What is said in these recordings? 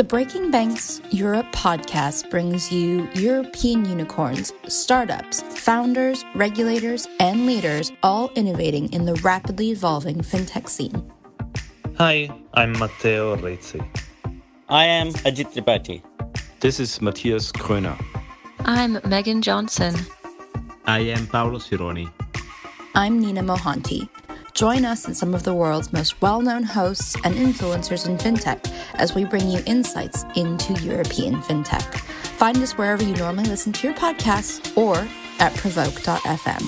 The Breaking Banks Europe podcast brings you European unicorns, startups, founders, regulators, and leaders all innovating in the rapidly evolving fintech scene. Hi, I'm Matteo Rizzi. I am Ajit Tripathi. This is Matthias Kröner. I'm Megan Johnson. I am Paolo Sironi. I'm Nina Mohanty. Join us and some of the world's most well known hosts and influencers in fintech as we bring you insights into European fintech. Find us wherever you normally listen to your podcasts or at provoke.fm.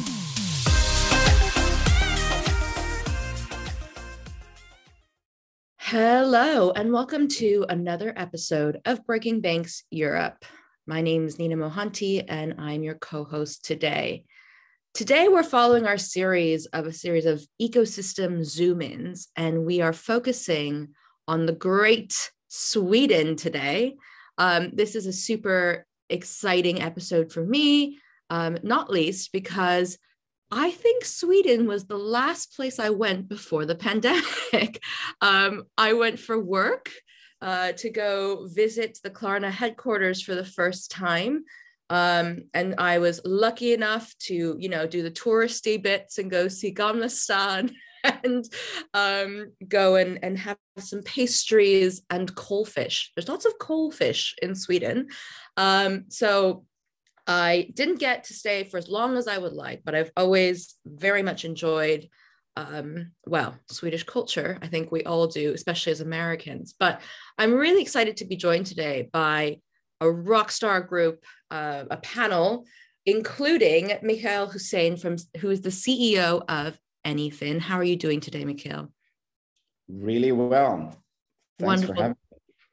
Hello, and welcome to another episode of Breaking Banks Europe. My name is Nina Mohanty, and I'm your co host today. Today, we're following our series of a series of ecosystem zoom ins, and we are focusing on the great Sweden today. Um, this is a super exciting episode for me, um, not least because I think Sweden was the last place I went before the pandemic. um, I went for work uh, to go visit the Klarna headquarters for the first time. Um, and I was lucky enough to, you know, do the touristy bits and go see Gamla stan and um, go and, and have some pastries and coalfish. There's lots of coalfish in Sweden. Um, so I didn't get to stay for as long as I would like, but I've always very much enjoyed um, well, Swedish culture. I think we all do, especially as Americans. But I'm really excited to be joined today by a rock star group, uh, a panel, including Mikael Hussain, from who is the CEO of Anyfin. How are you doing today, Mikael? Really well. Thanks Wonderful.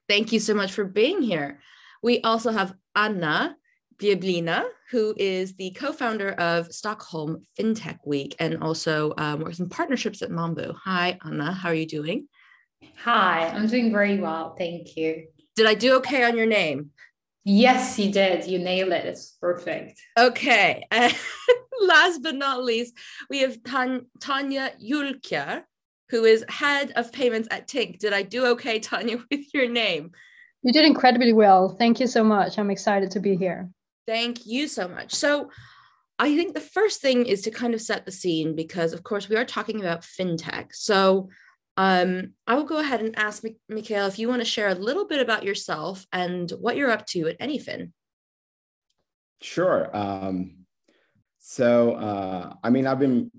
Thank you so much for being here. We also have Anna Bieblina, who is the co-founder of Stockholm FinTech Week and also um, works in partnerships at Mambu. Hi, Anna. How are you doing? Hi, I'm doing very well. Thank you. Did I do okay on your name? Yes, you did. You nailed it. It's perfect. Okay. Uh, last but not least, we have Tan- Tanya Yulkya, who is head of payments at Tink. Did I do okay, Tanya, with your name? You did incredibly well. Thank you so much. I'm excited to be here. Thank you so much. So, I think the first thing is to kind of set the scene because, of course, we are talking about fintech. So, um, I will go ahead and ask Mikael if you want to share a little bit about yourself and what you're up to at Anyfin. Sure. Um, so, uh, I mean, I've been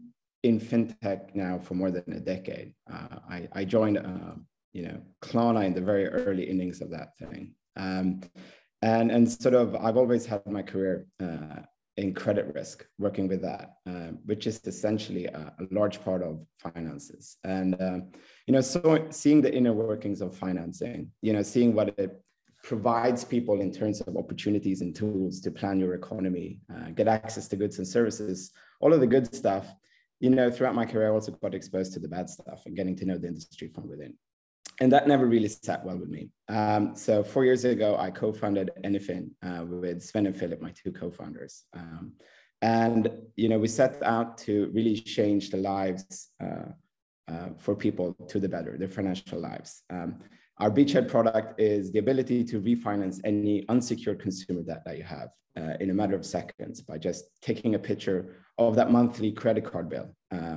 in fintech now for more than a decade. Uh, I, I, joined, uh, you know, Klarna in the very early innings of that thing. Um, and, and sort of, I've always had my career uh, in credit risk, working with that, uh, which is essentially a, a, large part of finances. And uh, you know, so seeing the inner workings of financing, you know, seeing what it provides people in terms of opportunities and tools to plan your economy, uh, get access to goods and services, all of the good stuff. You know, throughout my career, I also got exposed to the bad stuff and getting to know the industry from within and that never really sat well with me. Um, so four years ago, I co-founded Anyfin uh, with Sven and Philip, my two co-founders. Um, and you know, we set out to really change the lives uh, uh, for people to the better, their financial lives. Um, our beachhead product is the ability to refinance any unsecured consumer debt that you have uh, in a matter of seconds by just taking a picture of that monthly credit card bill uh,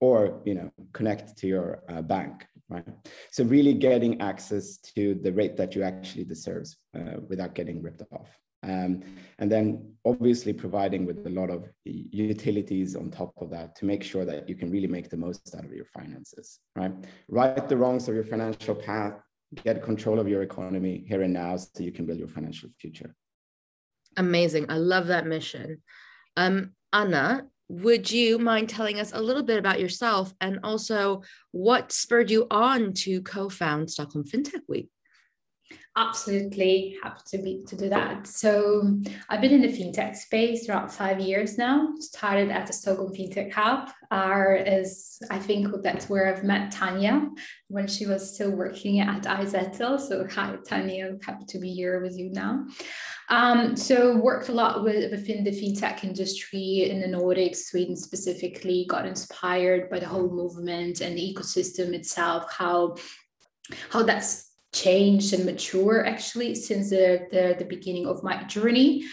or you know connect to your uh, bank right? So really getting access to the rate that you actually deserve uh, without getting ripped off. Um, and then obviously providing with a lot of utilities on top of that to make sure that you can really make the most out of your finances, right? Right the wrongs of your financial path, get control of your economy here and now so you can build your financial future. Amazing. I love that mission. Um, Anna, would you mind telling us a little bit about yourself and also what spurred you on to co-found Stockholm FinTech Week? Absolutely happy to be to do that. So I've been in the fintech space around five years now. Started at the Stockholm FinTech Hub. Our is I think that's where I've met Tanya when she was still working at iZettle. So hi Tanya, happy to be here with you now. Um, so worked a lot with, within the fintech industry in the Nordics, Sweden specifically. Got inspired by the whole movement and the ecosystem itself. How how that's changed and mature actually since the, the, the beginning of my journey.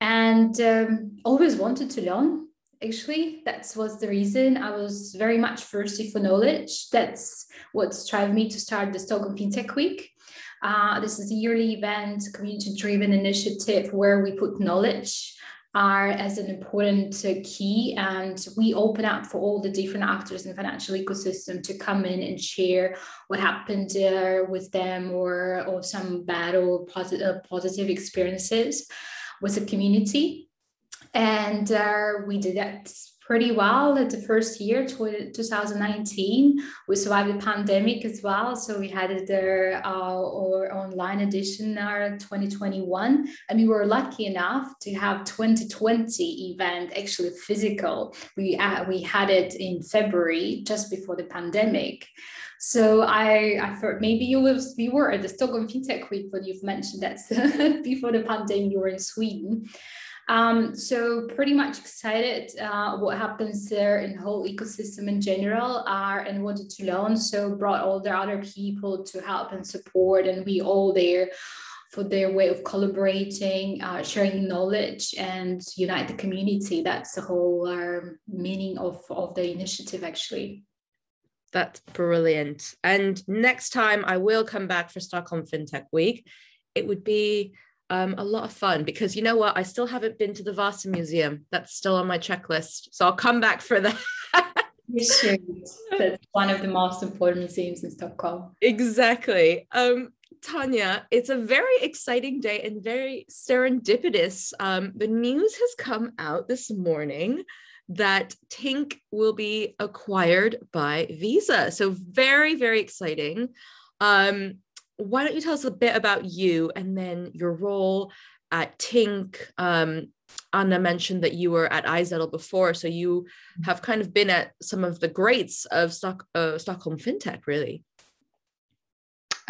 And um, always wanted to learn actually. That was the reason. I was very much thirsty for knowledge. That's what drove me to start the stockholm fintech week. Uh, this is a yearly event community driven initiative where we put knowledge are as an important key and we open up for all the different actors in the financial ecosystem to come in and share what happened there with them or or some bad or positive, uh, positive experiences with the community. And uh, we did that pretty well at the first year, 2019. We survived the pandemic as well. So we had the, uh, our online edition our 2021. And we were lucky enough to have 2020 event actually physical. We, uh, we had it in February, just before the pandemic. So I, I thought maybe you was we were at the Stockholm FinTech Week, but you've mentioned that before the pandemic you were in Sweden. Um, so pretty much excited uh, what happens there in the whole ecosystem in general uh, and wanted to learn. So brought all the other people to help and support and we all there for their way of collaborating, uh, sharing knowledge and unite the community. That's the whole uh, meaning of, of the initiative actually. That's brilliant. And next time I will come back for Stockholm FinTech Week. It would be um, a lot of fun because you know what? I still haven't been to the Vasa Museum. That's still on my checklist. So I'll come back for that. you should. That's one of the most important museums in Stockholm. Exactly. Um, Tanya, it's a very exciting day and very serendipitous. Um, the news has come out this morning that Tink will be acquired by Visa. So very, very exciting. Um, why don't you tell us a bit about you and then your role at Tink? Um, Anna mentioned that you were at iZettle before, so you mm-hmm. have kind of been at some of the greats of Stock, uh, Stockholm FinTech, really.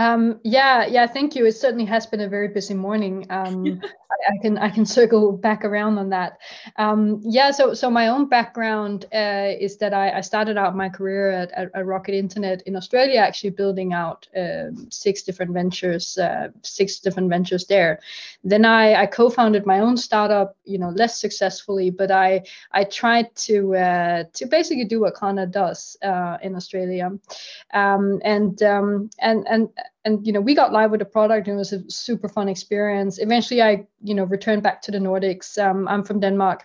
Um, yeah, yeah, thank you. It certainly has been a very busy morning. Um, I, I, can I can circle back around on that. Um, yeah, so so my own background uh, is that I, I, started out my career at, at, at, Rocket Internet in Australia, actually building out uh, six different ventures, uh, six different ventures there. Then I, I co-founded my own startup, you know, less successfully, but I I tried to uh, to basically do what Klarna does uh, in Australia, um, and um, and and and you know we got live with the product and it was a super fun experience. Eventually i you know returned back to the nordics. Um, i'm from denmark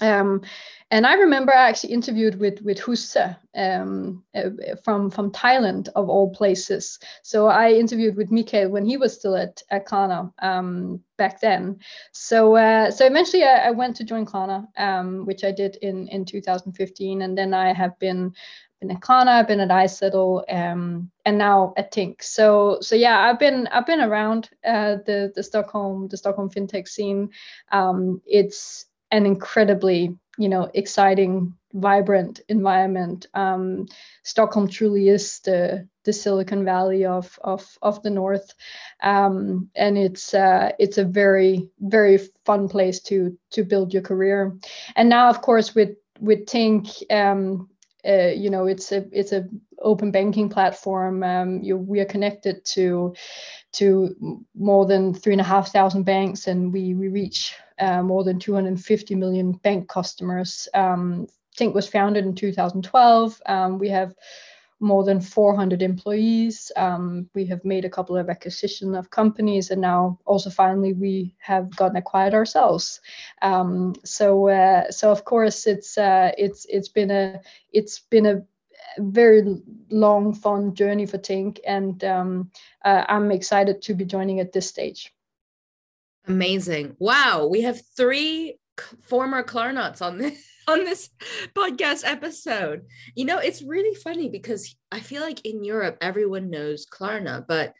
um, and I remember I actually interviewed with with Husse um, uh, from from Thailand of all places. So I interviewed with Mikael when he was still at at Klarna um, back then. So uh, so eventually I, I, went to join Klarna, um, which I did in in 2015, and then I have been been at Klarna, been at iZettle, um, and now at Tink. So so yeah, I've been I've been around uh, the the Stockholm the Stockholm fintech scene. Um, it's an incredibly you know exciting, vibrant environment. Um, Stockholm truly is the the Silicon Valley of of of the North, um, and it's uh, it's a very very fun place to to build your career. And now, of course, with with Tink, um, uh, you know it's a it's a open banking platform um, you, we are connected to to more than three and a half thousand banks and we we reach uh, more than 250 million bank customers um, Tink was founded in 2012 um, we have more than 400 employees. Um, we have made a couple of acquisition of companies, and now also finally we have gotten acquired ourselves. Um, so, uh, so of course it's uh, it's it's been a it's been a very long, fun journey for Tink, and um, uh, I'm excited to be joining at this stage. Amazing! Wow, we have three former Klarnauts on this on this podcast episode. You know, it's really funny because I feel like in Europe everyone knows Klarna, but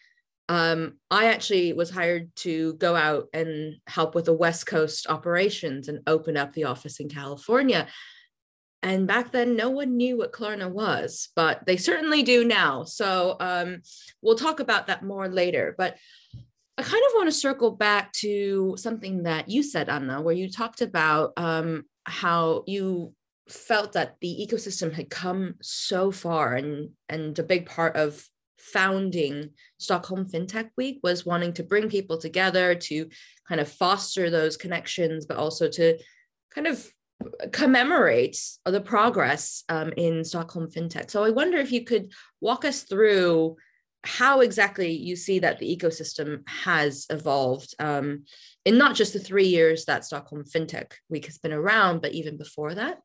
um, I actually was hired to go out and help with the West Coast operations and open up the office in California. And back then, no one knew what Klarna was, but they certainly do now. So um, we'll talk about that more later. But I kind of want to circle back to something that you said, Anna, where you talked about um, how you felt that the ecosystem had come so far and and a big part of founding Stockholm FinTech Week was wanting to bring people together to kind of foster those connections, but also to kind of commemorate the progress um, in Stockholm FinTech. So I wonder if you could walk us through how exactly you see that the ecosystem has evolved um, in not just the three years that Stockholm FinTech Week has been around, but even before that.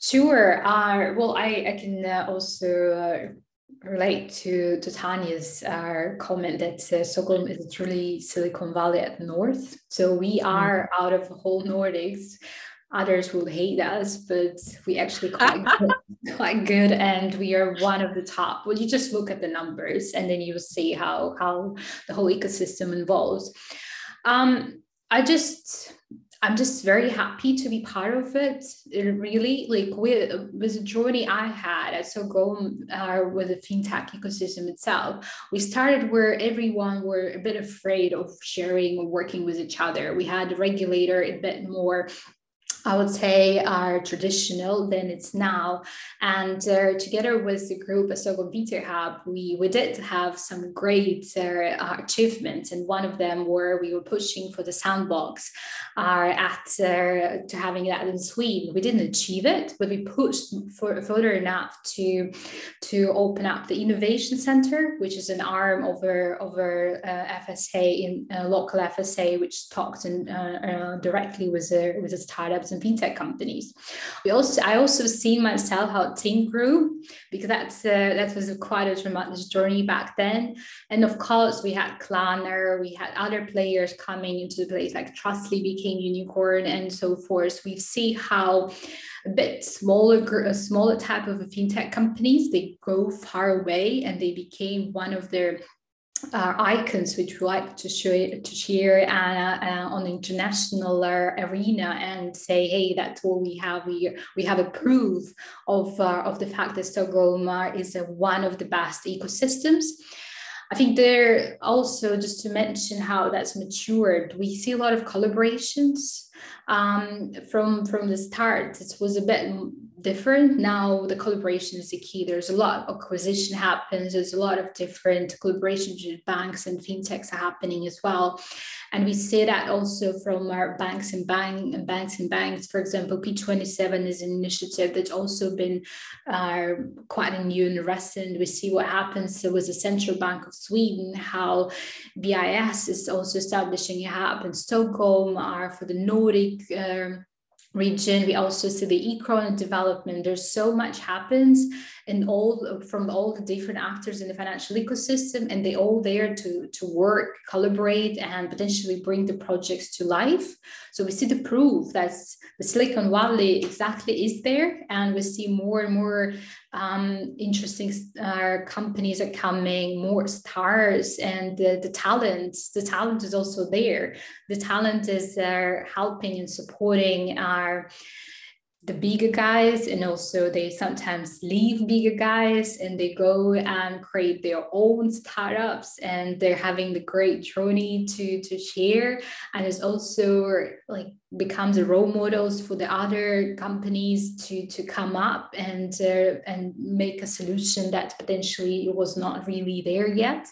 Sure. Uh, well, I, I can uh, also uh, relate to, to Tanya's uh, comment that uh, Stockholm is truly Silicon Valley at north. So we mm-hmm. are mm. out of the whole Nordics. Others will hate us, but we actually quite good, quite good, and we are one of the top. Well, you just look at the numbers, and then you will see how how the whole ecosystem evolves. Um, I just I'm just very happy to be part of it. it really, like with, with the journey I had at Stockholm uh, with the fintech ecosystem itself, we started where everyone were a bit afraid of sharing or working with each other. We had the regulator a bit more I would say are traditional than it's now. And uh, together with the group Stockholm Vita Hub, we, we did have some great uh, achievements. And one of them were we were pushing for the sandbox uh, at uh, to having that in Sweden. We didn't achieve it, but we pushed for, further enough to, to open up the Innovation Center, which is an arm over, over uh, FSA in uh, local FSA, which talks in, directly with, with the startups and fintech companies. We also I also see myself how team grew because that's uh, that was quite a tremendous journey back then. And of course, we had Klarna, we had other players coming into the place like Trustly became unicorn and so forth. We see how a bit smaller, a smaller type of fintech companies they go far away and they became one of their uh, icons which we like to show to share uh, uh, on the international uh, arena and say hey that's what we have we we have a proof of uh, of the fact that Stockholm is one of the best ecosystems. I think there also just to mention how that's matured we see a lot of collaborations um, from from the start. It was a bit different. Now the collaboration is the key. There's a lot of acquisition happens. There's a lot of different collaborations with banks and fintechs are happening as well. And we see that also from our banks and bank and banks and banks. For example p27 is an initiative that's also been uh, quite a new and recent. We see what happens. So with the central bank of sweden how bis is also establishing. A hub in stockholm are for the nordic um, region. We also see the e-krona development. There's so much happens and all from all the different actors in the financial ecosystem, and they all there to, to work, collaborate, and potentially bring the projects to life. So we see the proof that the Silicon Valley exactly is there, and we see more and more um, interesting uh, companies are coming, more stars, and the, the talent. The talent is also there. The talent is uh, helping and supporting our the bigger guys and also they sometimes leave bigger guys and they go and create their own startups and they're having the great journey to to share. And it's also like becomes role models for the other companies to to come up and uh, and make a solution that potentially was not really there yet.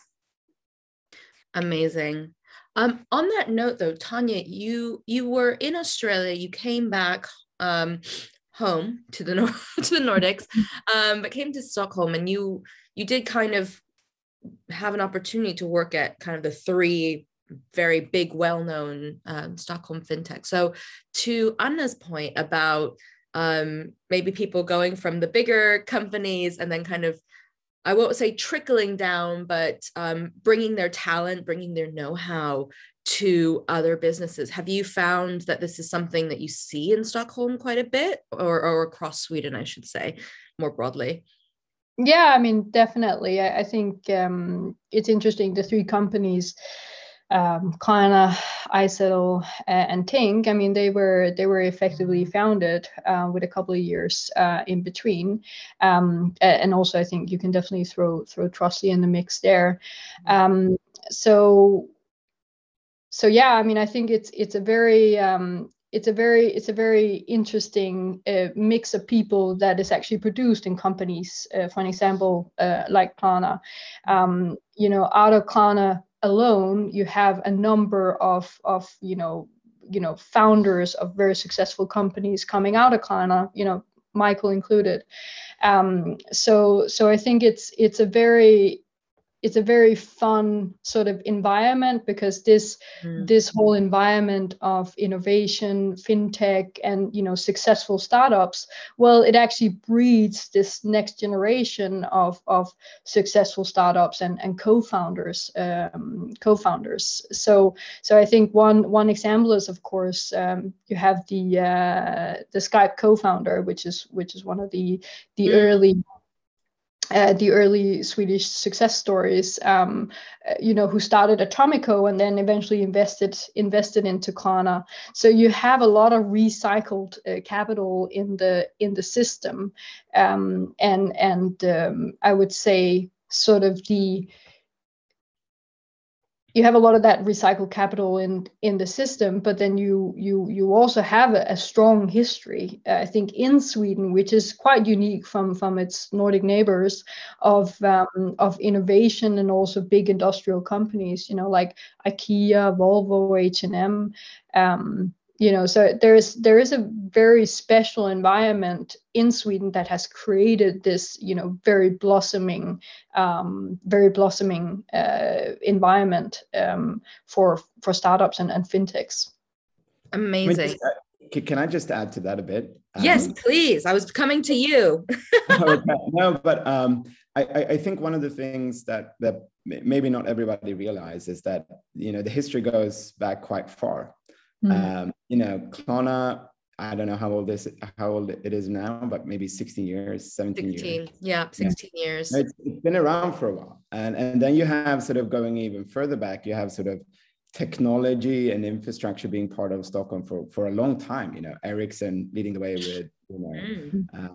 Amazing. Um, on that note though tanya you you were in australia you came back um, home to the nor- to the Nordics, um, but came to Stockholm, and you you did kind of have an opportunity to work at kind of the three very big, well-known um, Stockholm fintech. So, to Anna's point about um, maybe people going from the bigger companies and then kind of I won't say trickling down, but um, bringing their talent, bringing their know how to other businesses. Have you found that this is something that you see in Stockholm quite a bit or, or across Sweden, I should say, more broadly? Yeah, I mean, definitely. I, I think um, it's interesting. The three companies, um, Klarna, and Tink. I mean, they were they were effectively founded uh, with a couple of years uh, in between. Um, and also, I think you can definitely throw throw Trustly in the mix there. Um, so so yeah i mean i think it's it's a very um, it's a very it's a very interesting uh, mix of people that is actually produced in companies. Uh, for an example, uh, like Klarna, um, you know, out of Klarna alone, you have a number of of you know you know founders of very successful companies coming out of Klarna. You know, Michael included. Um, so so I think it's it's a very it's a very fun sort of environment because this mm. this whole environment of innovation fintech and you know successful startups well it actually breeds this next generation of of successful startups and and co-founders um, co-founders so so i think one one example is of course um, you have the uh, the skype co-founder which is which is one of the the mm. early uh, the early Swedish success stories, um, uh, you know, who started Atomico and then eventually invested invested into Klarna. So you have a lot of recycled uh, capital in the in the system, um, and and um, I would say sort of the you have a lot of that recycled capital in in the system but then you you you also have a, a strong history uh, i think in sweden which is quite unique from from its nordic neighbors of um, of innovation and also big industrial companies you know like ikea volvo h&m um, you know so there is there is a very special environment in sweden that has created this you know very blossoming um, very blossoming uh, environment um, for for startups and, and fintechs. Amazing. Can i just add to that a bit? Yes um, please. I was coming to you. No but um, I, I think one of the things that that maybe not everybody realizes is that you know the history goes back quite far Mm. Um, you know, Klarna, I don't know how old this how old it is now, but maybe 16 years, 17 16, years. Yeah, 16 yeah. years. It's, it's been around for a while. And, and then you have sort of going even further back, you have sort of technology and infrastructure being part of Stockholm for, for a long time. You know, Ericsson leading the way with you know mm. uh,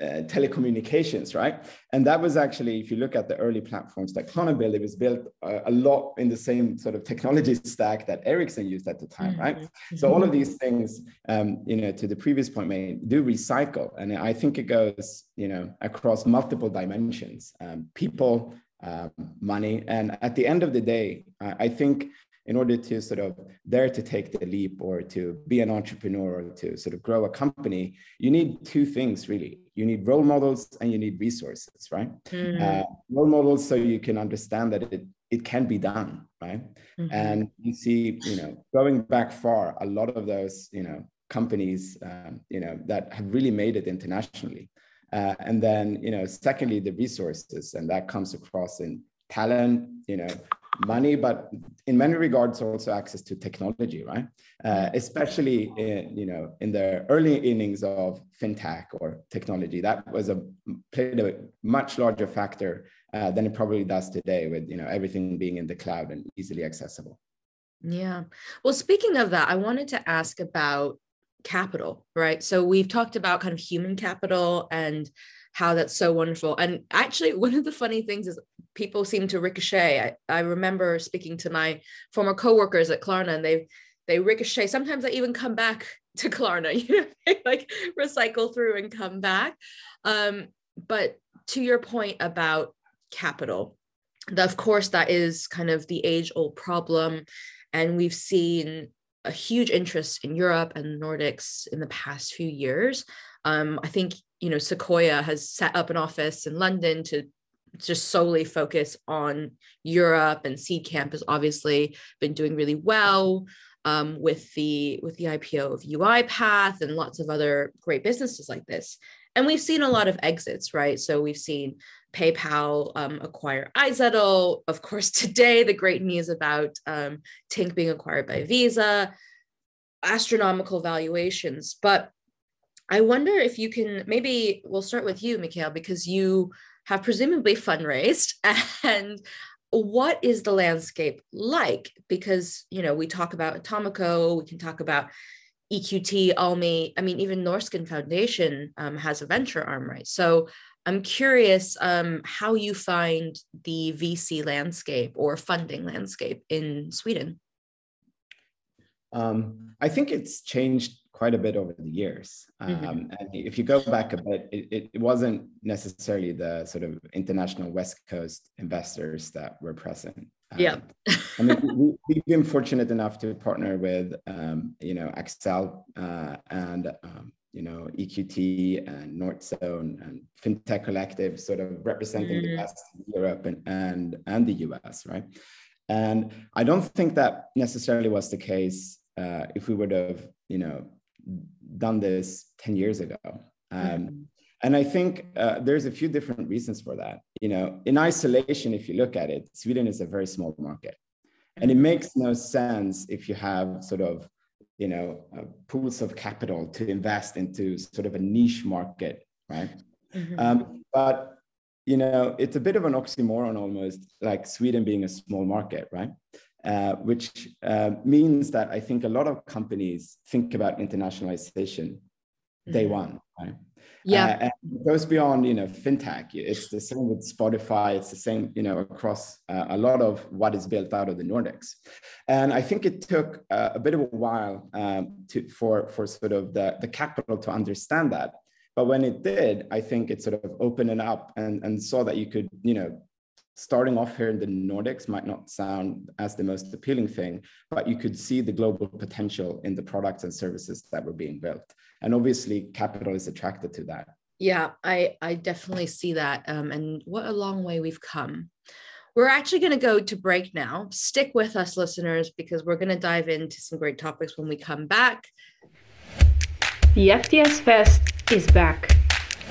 uh, telecommunications, right? And that was actually, if you look at the early platforms that Klarna built, it was built uh, a lot in the same sort of technology stack that Ericsson used at the time, right? Mm-hmm. So all of these things, um, you know, to the previous point made, do recycle, and I think it goes, you know, across multiple dimensions: um, people, um, money, and at the end of the day, I think in order to sort of dare to take the leap or to be an entrepreneur or to sort of grow a company, you need two things really. You need role models and you need resources, right? Mm. Uh, role models so you can understand that it it can be done, right? Mm-hmm. And you see, you know, going back far, a lot of those, you know, companies, um, you know, that have really made it internationally. Uh, and then, you know, secondly, the resources, and that comes across in talent, you know, money, but in many regards also access to technology, right? Uh, especially in, you know in the early innings of fintech or technology, that was a played a much larger factor uh, than it probably does today, with you know everything being in the cloud and easily accessible. Yeah. Well, speaking of that, I wanted to ask about capital, right? So we've talked about kind of human capital and how that's so wonderful. And actually, one of the funny things is people seem to ricochet. I, I remember speaking to my former coworkers at Klarna, and they they ricochet. Sometimes I even come back to Klarna, you know, they like recycle through and come back. Um, but to your point about capital, of course, that is kind of the age old problem. And we've seen a huge interest in Europe and Nordics in the past few years. Um, I think you know Sequoia has set up an office in London to just solely focus on Europe and Seedcamp has obviously been doing really well um, with the with the IPO of UiPath and lots of other great businesses like this. And we've seen a lot of exits, right? So we've seen PayPal um, acquire iZettle. Of course, today the great news about um, Tink being acquired by Visa, astronomical valuations. But I wonder if you can maybe we'll start with you, Mikael, because you have presumably fundraised and what is the landscape like? Because you know we talk about atomico we can talk about eqt almi i mean even Norrsken foundation um, has a venture arm right? So i'm curious um, how you find the vc landscape or funding landscape in sweden. Um, I think it's changed quite a bit over the years. Mm-hmm. Um. And if you go back a bit, it, it, wasn't necessarily the sort of international West Coast investors that were present. Um, yeah. I mean, we, have been fortunate enough to partner with, um, you know, Accel uh, and, um, you know, EQT and Northzone and FinTech Collective, sort of representing mm-hmm. the West, Europe, and, and, and the US, right? And I don't think that necessarily was the case uh, if we would have, you know, done this 10 years ago. Um, mm-hmm. And I think uh, there's a few different reasons for that. You know, in isolation, if you look at it, Sweden is a very small market. And it mm-hmm. makes no sense if you have sort of, you know, uh, pools of capital to invest into sort of a niche market, right? Mm-hmm. Um, but you know, it's a bit of an oxymoron almost, like Sweden being a small market, right? Uh, which uh, means that I think a lot of companies think about internationalization day mm-hmm. one, right? Yeah, uh, and it goes beyond you know fintech. It's the same with Spotify. It's the same you know across uh, a lot of what is built out of the Nordics, and I think it took uh, a bit of a while um, to for for sort of the the capital to understand that. But when it did, I think it sort of opened it up and, and saw that you could, you know, starting off here in the Nordics might not sound as the most appealing thing, but you could see the global potential in the products and services that were being built. And obviously, capital is attracted to that. Yeah, I, I definitely see that. Um, and what a long way we've come. We're actually going to go to break now. Stick with us, listeners, because we're going to dive into some great topics when we come back. The FTS Fest is back.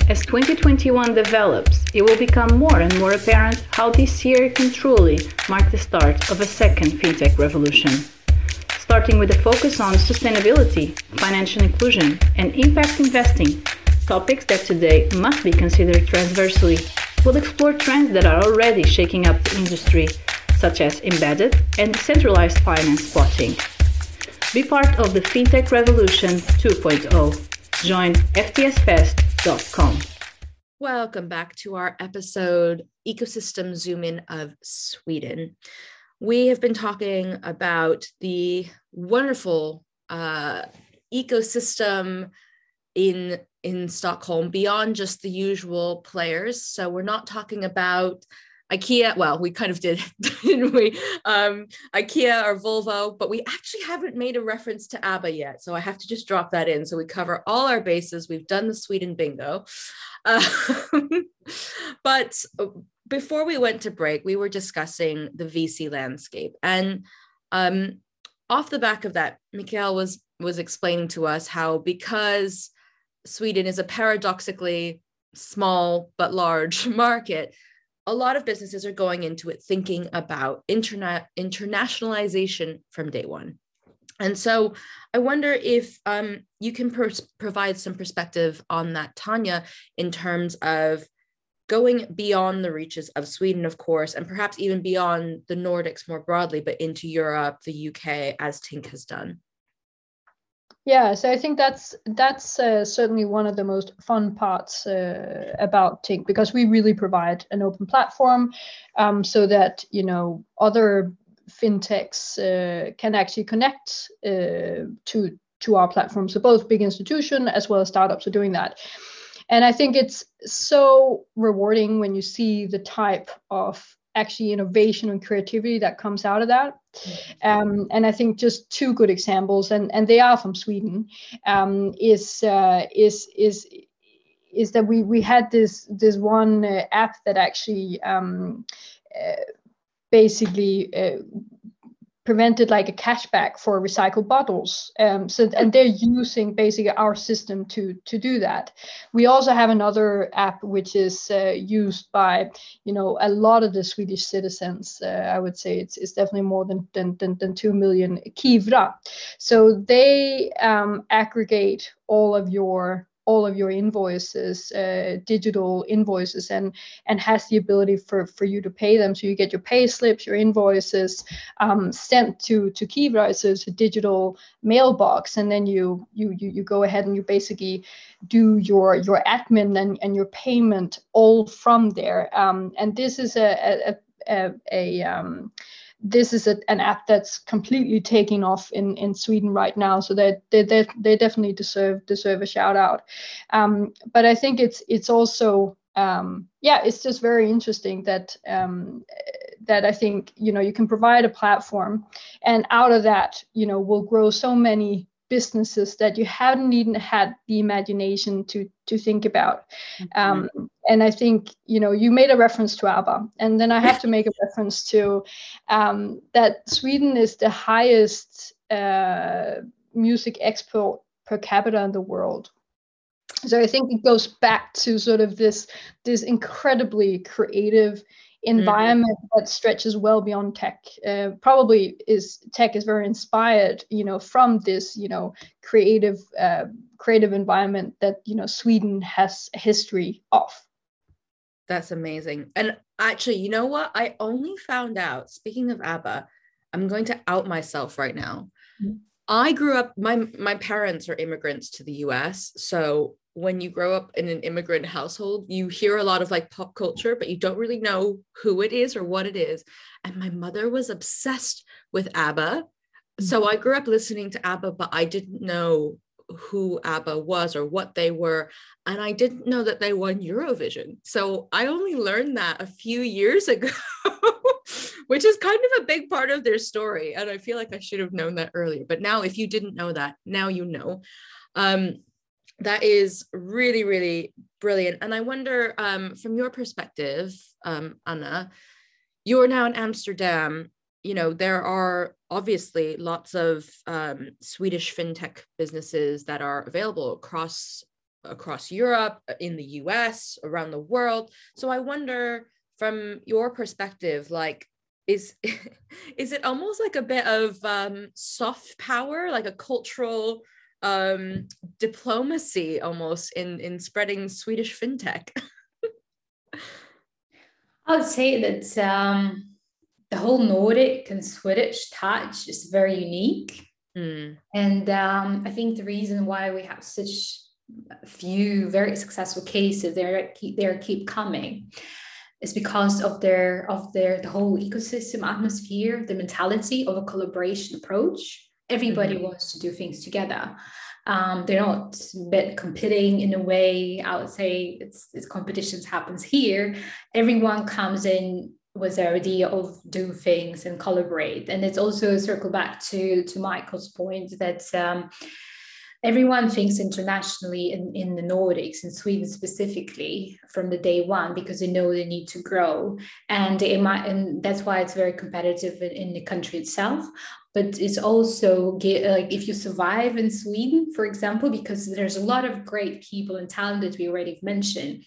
As 2021 develops, it will become more and more apparent how this year can truly mark the start of a second fintech revolution. Starting with a focus on sustainability, financial inclusion, and impact investing, topics that today must be considered transversely, we'll explore trends that are already shaking up the industry, such as embedded and decentralized finance spotting. Be part of the FinTech Revolution 2.0. Join ftsfest.com. Welcome back to our episode Ecosystem Zoom In of Sweden. We have been talking about the wonderful uh, ecosystem in in Stockholm beyond just the usual players. So we're not talking about IKEA, well, we kind of did, didn't we? Um, IKEA or Volvo, but we actually haven't made a reference to ABBA yet. So I have to just drop that in. So we cover all our bases. We've done the Sweden bingo. Uh, but before we went to break, we were discussing the VC landscape. And um, off the back of that, Mikael was was explaining to us how because Sweden is a paradoxically small but large market, a lot of businesses are going into it thinking about internet internationalization from day one. And so I wonder if um, you can provide some perspective on that, Tanya, in terms of going beyond the reaches of Sweden, of course, and perhaps even beyond the Nordics more broadly, but into Europe, the UK, as Tink has done. Yeah, so I think that's that's uh, certainly one of the most fun parts uh, about Tink because we really provide an open platform um, so that you know other fintechs uh, can actually connect uh, to to our platform. So both big institution as well as startups are doing that. And I think it's so rewarding when you see the type of actually innovation and creativity that comes out of that. Um, and I think just two good examples, and, and they are from Sweden, um, is uh, is is is that we we had this this one uh, app that actually um, uh, basically uh, prevented like a cashback for recycled bottles. Um, so and they're using basically our system to to do that. We also have another app which is uh, used by you know a lot of the Swedish citizens. Uh, I would say it's, it's definitely more than than than, than two million Kivra. So they um, aggregate all of your all of your invoices, uh, digital invoices, and and has the ability for for you to pay them. So you get your pay slips, your invoices um, sent to to Kivra, a digital mailbox, and then you you you you go ahead and you basically do your your admin and and your payment all from there. Um, and this is a a, a, a um, this is a, an app that's completely taking off in, in Sweden right now. So they, they, they, they definitely deserve deserve a shout out. Um, but I think it's it's also um, yeah, it's just very interesting that um, that I think you know you can provide a platform, and out of that you know will grow so many businesses that you hadn't even had the imagination to to think about mm-hmm. um, and i think you know you made a reference to abba and then i have to make a reference to um, that sweden is the highest uh, music export per capita in the world so i think it goes back to sort of this this incredibly creative Mm-hmm. Environment mm-hmm. that stretches well beyond tech. Uh, probably is tech is very inspired you know from this you know creative uh, creative environment that you know sweden has a history of. That's amazing. And actually you know what? I only found out speaking of abba i'm going to out myself right now. Mm-hmm. i grew up my my parents are immigrants to the us so when you grow up in an immigrant household, you hear a lot of like pop culture, but you don't really know who it is or what it is. And my mother was obsessed with ABBA. So mm-hmm. I grew up listening to ABBA, but I didn't know who ABBA was or what they were. And I didn't know that they won Eurovision. So I only learned that a few years ago, which is kind of a big part of their story. And I feel like I should have known that earlier. But now, if you didn't know that, now you know. Um, that is really really brilliant. And i wonder um, from your perspective um, anna you're now in amsterdam. You know there are obviously lots of um, swedish fintech businesses that are available across across europe in the us around the world. So i wonder from your perspective like is is it almost like a bit of um, soft power like a cultural um, diplomacy almost in in spreading Swedish fintech? I would say that um, the whole Nordic and Swedish touch is very unique, mm. and um, I think the reason why we have such few very successful cases there keep there keep coming is because of their of their the whole ecosystem atmosphere the mentality of a collaboration approach everybody mm-hmm. wants to do things together. Um, they're not bit competing in a way. I would say it's, it's competitions happens here. Everyone comes in with their idea of do things and collaborate. And it's also circle back to to michael's point that um, everyone thinks internationally in, in the Nordics, in Sweden specifically, from the day one because they know they need to grow, and it might, and that's why it's very competitive in, in the country itself. But it's also like if you survive in Sweden, for example, because there's a lot of great people and talent that we already mentioned.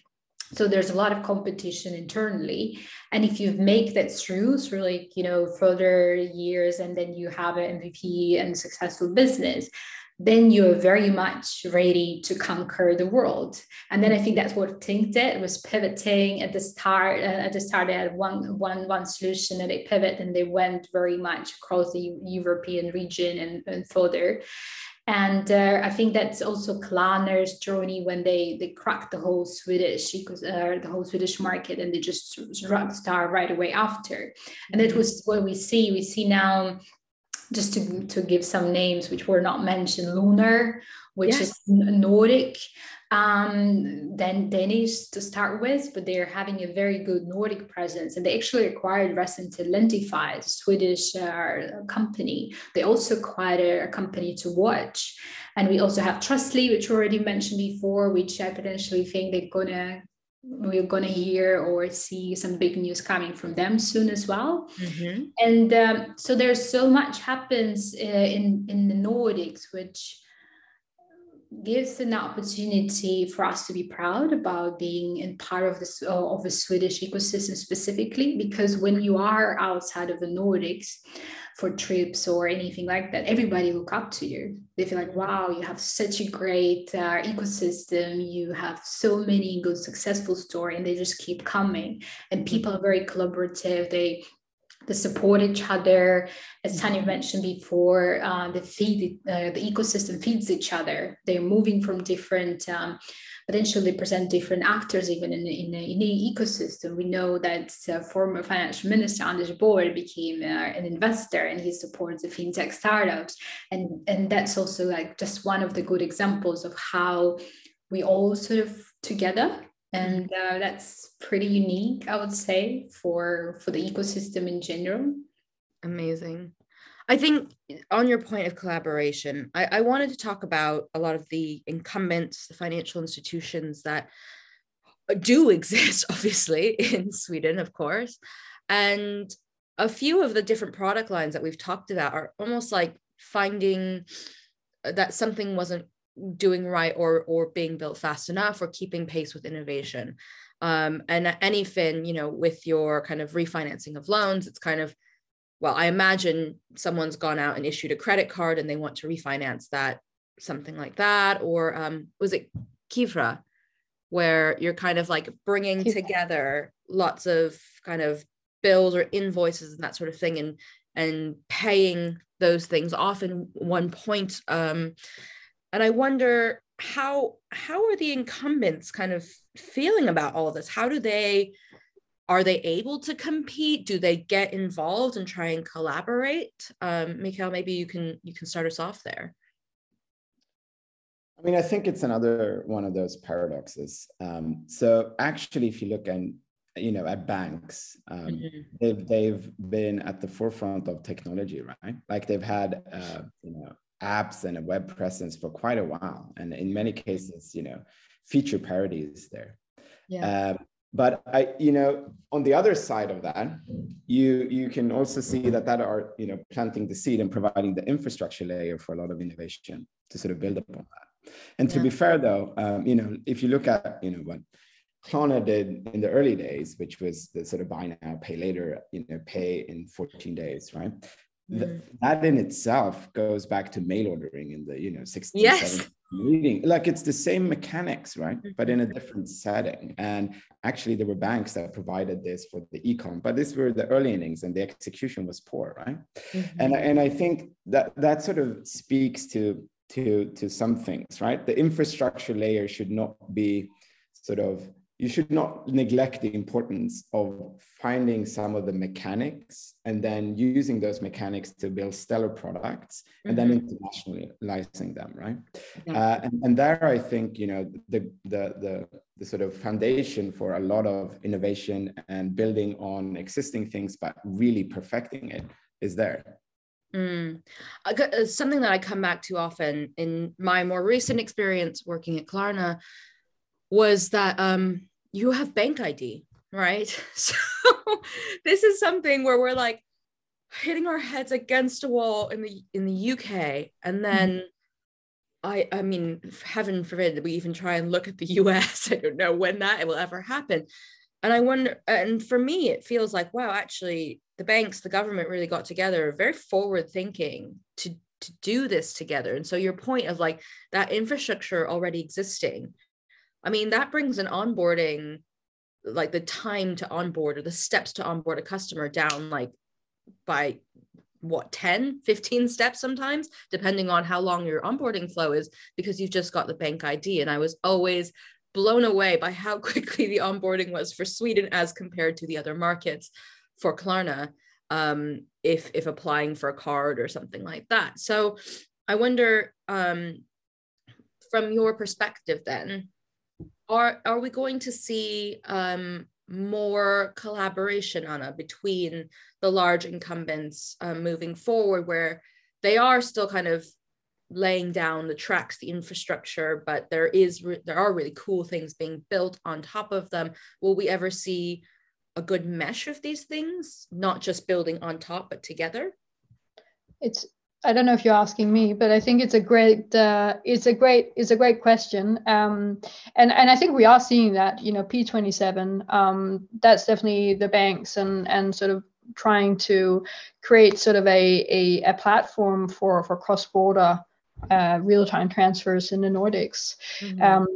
So there's a lot of competition internally, and if you make that through through like you know further years, and then you have an MVP and successful business, then you're very much ready to conquer the world. And then I think that's what Tink did was pivoting at the start. Uh, at the start, they had one, one, one solution and they pivot and they went very much across the European region and, and further. And uh, I think that's also Klarna's journey when they they cracked the whole Swedish uh, the whole Swedish market and they just rock star right away after. And that was what we see. We see now just to, to give some names which were not mentioned lunar which yes. is nordic um, then Danish to start with, but they're having a very good Nordic presence. And they actually acquired recently Lendify, a Swedish uh, company. They also acquired a, a, company to watch. And we also have Trustly, which already mentioned before, which I potentially think they're going to we're going to hear or see some big news coming from them soon as well mm-hmm. and um, so there's so much happens uh, in in the nordics which gives an opportunity for us to be proud about being in part of this of the swedish ecosystem specifically because when you are outside of the nordics for trips or anything like that everybody look up to you. They feel like wow you have such a great uh, ecosystem. You have so many good successful story and they just keep coming. And people are very collaborative. They they support each other. As Tanya mentioned before, uh, the feed uh, the ecosystem feeds each other. They're moving from different. Um, potentially present different actors even in, in, in the ecosystem. We know that uh, former financial minister Anders Borg became uh, an investor and he supports the fintech startups. And, and that's also like just one of the good examples of how we all sort of together and uh, that's pretty unique i would say for for the ecosystem in general. Amazing. I think on your point of collaboration I, I wanted to talk about a lot of the incumbents the financial institutions that do exist obviously in sweden of course. And a few of the different product lines that we've talked about are almost like finding that something wasn't doing right or or being built fast enough or keeping pace with innovation. Um, and anything you know with your kind of refinancing of loans it's kind of well i imagine someone's gone out and issued a credit card and they want to refinance that something like that. Or um, was it Kivra where you're kind of like bringing together lots of kind of bills or invoices and that sort of thing and and paying those things off in one point um, and i wonder how how are the incumbents kind of feeling about all of this? How do they are they able to compete? Do they get involved and try and collaborate? Um, Mikael, maybe you can you can start us off there. I mean i think it's another one of those paradoxes. Um, so actually if you look at you know at banks um, mm-hmm. they've they've been at the forefront of technology right? Like they've had uh, you know apps and a web presence for quite a while. And in many cases, you know, feature parity is there. Yeah. Um, but I, you know, on the other side of that, you you can also see that that are you know planting the seed and providing the infrastructure layer for a lot of innovation to sort of build upon that. And to yeah. be fair, though, um, you know, if you look at you know what Klarna did in the early days, which was the sort of buy now, pay later, you know, pay in 14 days, right? Mm. that in itself goes back to mail ordering in the you know 60s yes. meeting like it's the same mechanics right but in a mm-hmm. different setting and actually there were banks that provided this for the ecom but these were the early innings and the execution was poor right mm-hmm. and and i think that that sort of speaks to to to some things right the infrastructure layer should not be sort of you should not neglect the importance of finding some of the mechanics and then using those mechanics to build stellar products and mm-hmm. then internationalizing them right yeah. uh, and, and there i think you know the, the the the sort of foundation for a lot of innovation and building on existing things but really perfecting it is there Mm. Uh, something that I come back to often in my more recent experience working at Klarna was that um, you have bank ID, right? So this is something where we're like hitting our heads against a wall in the in the UK and then mm-hmm. I I mean heaven forbid we even try and look at the US I don't know when that will ever happen and I wonder and for me it feels like wow actually the banks the government really got together very forward thinking to to do this together and so your point of like that infrastructure already existing I mean, that brings an onboarding, like the time to onboard or the steps to onboard a customer down like by what 10 15 steps sometimes depending on how long your onboarding flow is because you've just got the bank id and i was always blown away by how quickly the onboarding was for sweden as compared to the other markets for klarna um, if if applying for a card or something like that. So i wonder um, from your perspective then are are we going to see um, more collaboration Anna between the large incumbents um, moving forward where they are still kind of laying down the tracks the infrastructure but there is re- there are really cool things being built on top of them? Will we ever see a good mesh of these things not just building on top but together? It's I don't know if you're asking me, but I think it's a great uh, it's a great it's a great question, um, and and I think we are seeing that you know P27 um, that's definitely the banks and and sort of trying to create sort of a a, a platform for for cross border uh, real time transfers in the Nordics. Mm-hmm. Um,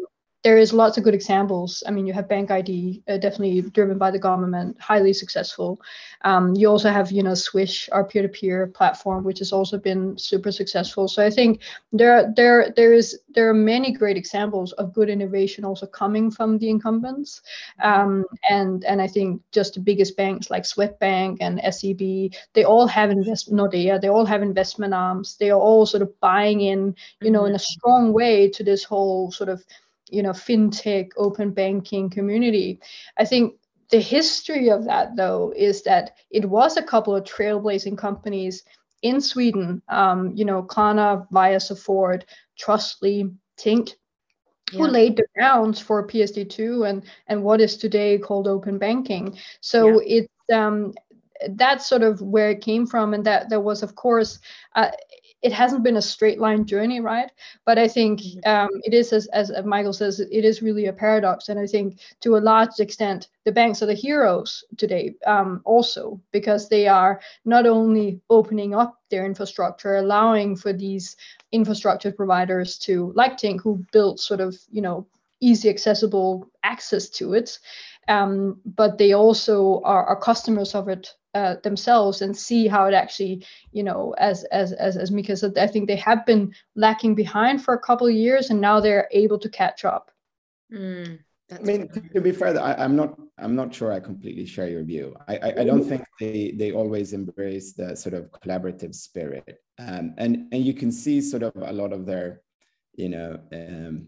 there is lots of good examples. I mean, you have Bank ID, uh, definitely driven by the government, highly successful. Um, you also have, you know, Swish, our peer-to-peer platform, which has also been super successful. So I think there, there, there is, there are many great examples of good innovation also coming from the incumbents. Um, and and I think just the biggest banks like Swedbank and SEB, they all have investment. Nordea, they all have investment arms. They are all sort of buying in, you know, in a strong way to this whole sort of you know fintech open banking community i think the history of that, though, is that it was a couple of trailblazing companies in Sweden, um, you know, Klarna, Viasafort, Trustly, Tink, yeah. who laid the grounds for PSD2 and, and what is today called open banking. So yeah. it's um, that's sort of where it came from. And that there was, of course, uh, it hasn't been a straight line journey, right? But I think mm-hmm. um, it is, as, as Mikael says, it is really a paradox. And I think to a large extent, the banks are the heroes today um, also because they are not only opening up their infrastructure, allowing for these infrastructure providers to, like Tink, who built sort of, you know, easy accessible access to it, um, but they also are, are customers of it uh, themselves and see how it actually, you know, as as as as Mika said, I think they have been lacking behind for a couple of years, and now they're able to catch up. Mm, I mean, to be fair, I, am not I'm not sure I completely share your view. I, I, I don't think they they always embrace the sort of collaborative spirit, um, and and you can see sort of a lot of their, you know. Um,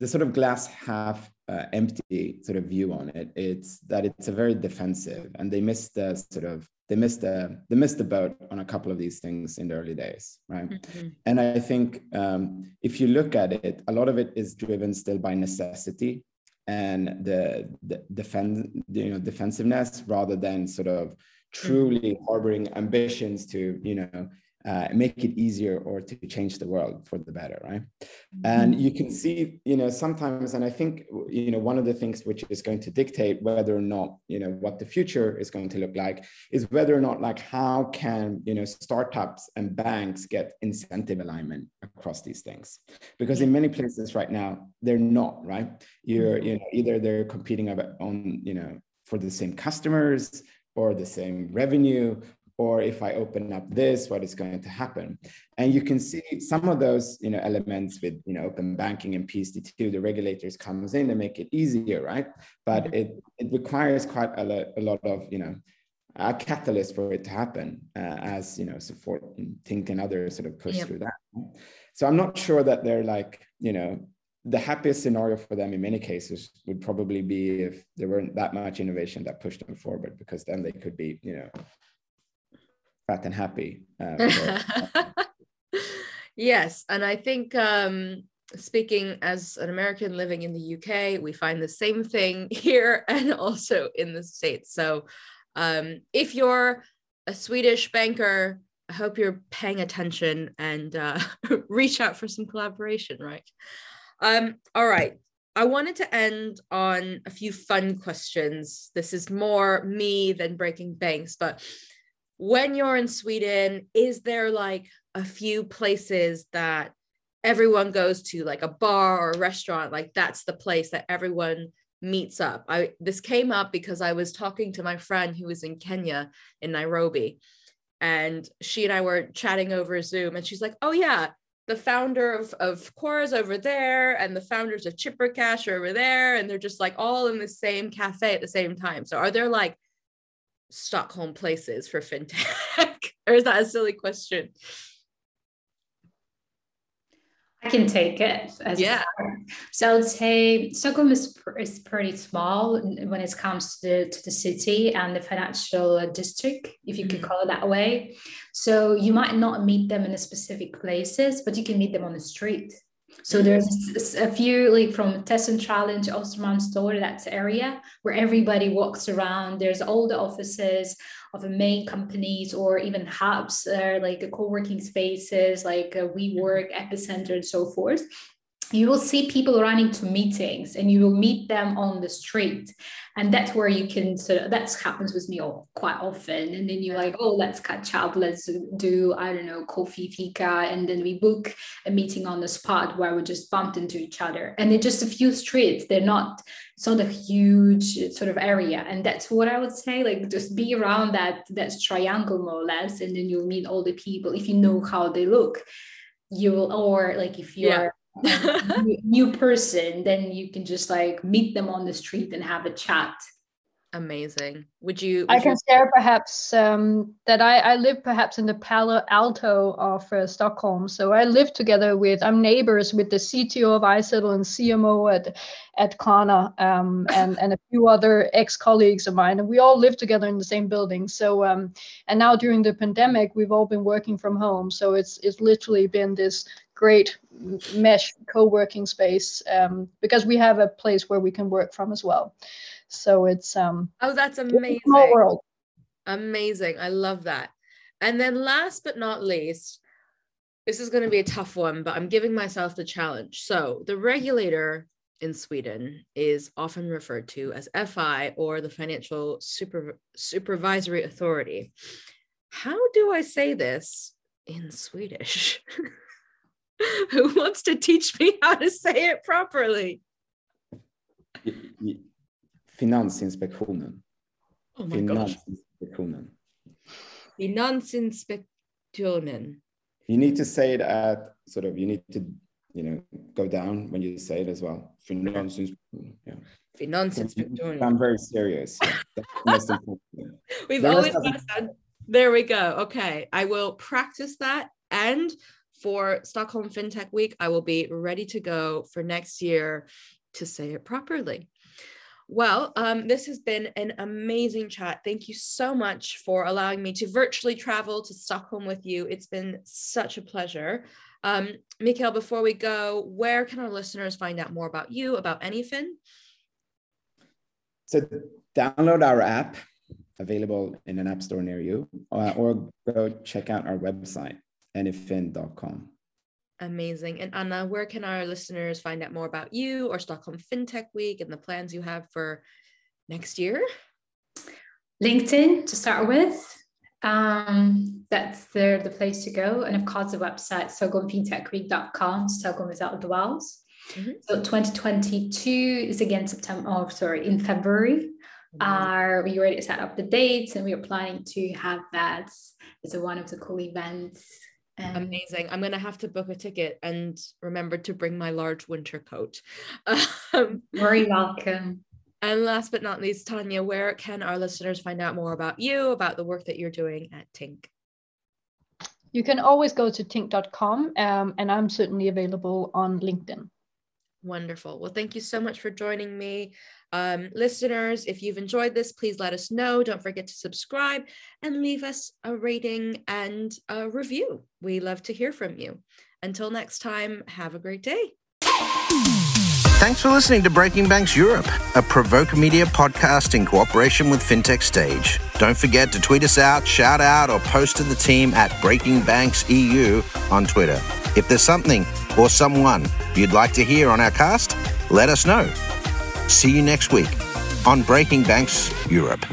the sort of glass half uh, empty sort of view on it. It's that it's a very defensive, and they missed the sort of they missed the they missed the boat on a couple of these things in the early days, right? Mm-hmm. And I think um, if you look at it, a lot of it is driven still by necessity and the, the defend you know defensiveness rather than sort of truly harboring ambitions to you know uh, make it easier or to change the world for the better right mm-hmm. and you can see you know sometimes and i think you know one of the things which is going to dictate whether or not you know what the future is going to look like is whether or not like how can you know startups and banks get incentive alignment across these things because in many places right now they're not right you're mm-hmm. you know either they're competing on you know for the same customers or the same revenue or if I open up this, what is going to happen? And you can see some of those, you know, elements with, you know, open banking and PSD2, the regulators comes in and make it easier, right? But mm-hmm. it, it requires quite a, lot, a lot of, you know, a catalyst for it to happen uh, as, you know, support and Tink and others sort of push yep. through that. So I'm not sure that they're like, you know, the happiest scenario for them in many cases would probably be if there weren't that much innovation that pushed them forward because then they could be you know fat and happy. Uh, yes, and I think um, speaking as an American living in the UK, we find the same thing here and also in the States. So um, if you're a Swedish banker, I hope you're paying attention and uh, reach out for some collaboration, right? Um, all right. I wanted to end on a few fun questions. This is more me than breaking banks, but when you're in Sweden, is there like a few places that everyone goes to, like a bar or a restaurant? Like that's the place that everyone meets up. I this came up because I was talking to my friend who was in Kenya in Nairobi, and she and I were chatting over Zoom, and she's like, "Oh yeah." The founder of, of Quora's over there, and the founders of Chipper Cash are over there, and they're just like all in the same cafe at the same time. So, are there like Stockholm places for fintech? or is that a silly question? I can take it. yeah. So I would say Stockholm is, is pretty small when it comes to the, to the city and the financial district, if you mm-hmm. could call it that way. So you might not meet them in the specific places, but you can meet them on the street. So there's a few like from T-Centralen to store, that's area where everybody walks around. There's all the offices of the main companies or even hubs, uh, like co-working spaces, like WeWork, Epicenter, and so forth. You will see people running to meetings and you will meet them on the street. And that's where you can sort of that happens with me all, quite often. And then you're like oh let's catch up. Let's do i don't know coffee fika. And then we book a meeting on the spot where we just bumped into each other. And it's just a few streets. They're not it's not a huge sort of area. And that's what i would say like just be around that that triangle more or less. And then you'll meet all the people. If you know how they look you will or like if you're yeah new person, then you can just like meet them on the street and have a chat. Amazing. Would you? Would I can you... share perhaps um, that I, I live perhaps in the Palo Alto of uh, Stockholm. So I live together with, I'm neighbors with the CTO of iZettle and CMO at at Klarna um, and, and a few other ex colleagues of mine. And we all live together in the same building. So, um, and now during the pandemic, we've all been working from home. So it's, it's literally been this great mesh co-working space um, because we have a place where we can work from as well. So it's um oh that's amazing. Small world. Amazing. I love that. And then last but not least, this is going to be a tough one, but I'm giving myself the challenge. So the regulator in Sweden is often referred to as FI or the Financial Super, Supervisory Authority. How do I say this in Swedish? Who wants to teach me how to say it properly? Finansinspektionen. Oh my Finansinspektionen. Finansinspektionen. You need to say it at sort of, you need to, you know, go down when you say it as well. Finansinspektionen. Yeah. Finansinspektionen. I'm very serious. Yeah. We've the always got. There we go. Okay. I will practice that. And for Stockholm FinTech Week, I will be ready to go for next year to say it properly. Well, um, this has been an amazing chat. Thank you so much for allowing me to virtually travel to Stockholm with you. It's been such a pleasure. Um, Mikael, before we go, where can our listeners find out more about you, about Anyfin? So, download our app available in an app store near you, uh, or go check out our website, anyfin.com. Amazing. And Anna, where can our listeners find out more about you or Stockholm FinTech Week and the plans you have for next year? LinkedIn to start with. Um, that's the, the place to go. And of course, the website, stockholmfintechweek.com, Stockholm without the vowels. Mm-hmm. So 2022 is again September, oh, sorry, in February. Mm-hmm. Uh, we already set up the dates and we are planning to have that as a, one of the cool events um, Amazing. I'm going to have to book a ticket and remember to bring my large winter coat. Um, Very welcome. And last but not least, Tanya, where can our listeners find out more about you, about the work that you're doing at Tink? You can always go to tink.com, um, and I'm certainly available on LinkedIn. Wonderful. Well, thank you so much for joining me. Um, listeners, if you've enjoyed this, please let us know. Don't forget to subscribe and leave us a rating and a review. We love to hear from you. Until next time, have a great day. Thanks for listening to Breaking Banks Europe, a Provoke Media podcast in cooperation with FinTech Stage. Don't forget to tweet us out, shout out, or post to the team at Breaking Banks EU on Twitter. If there's something or someone you'd like to hear on our cast, let us know. See you next week on Breaking Banks Europe.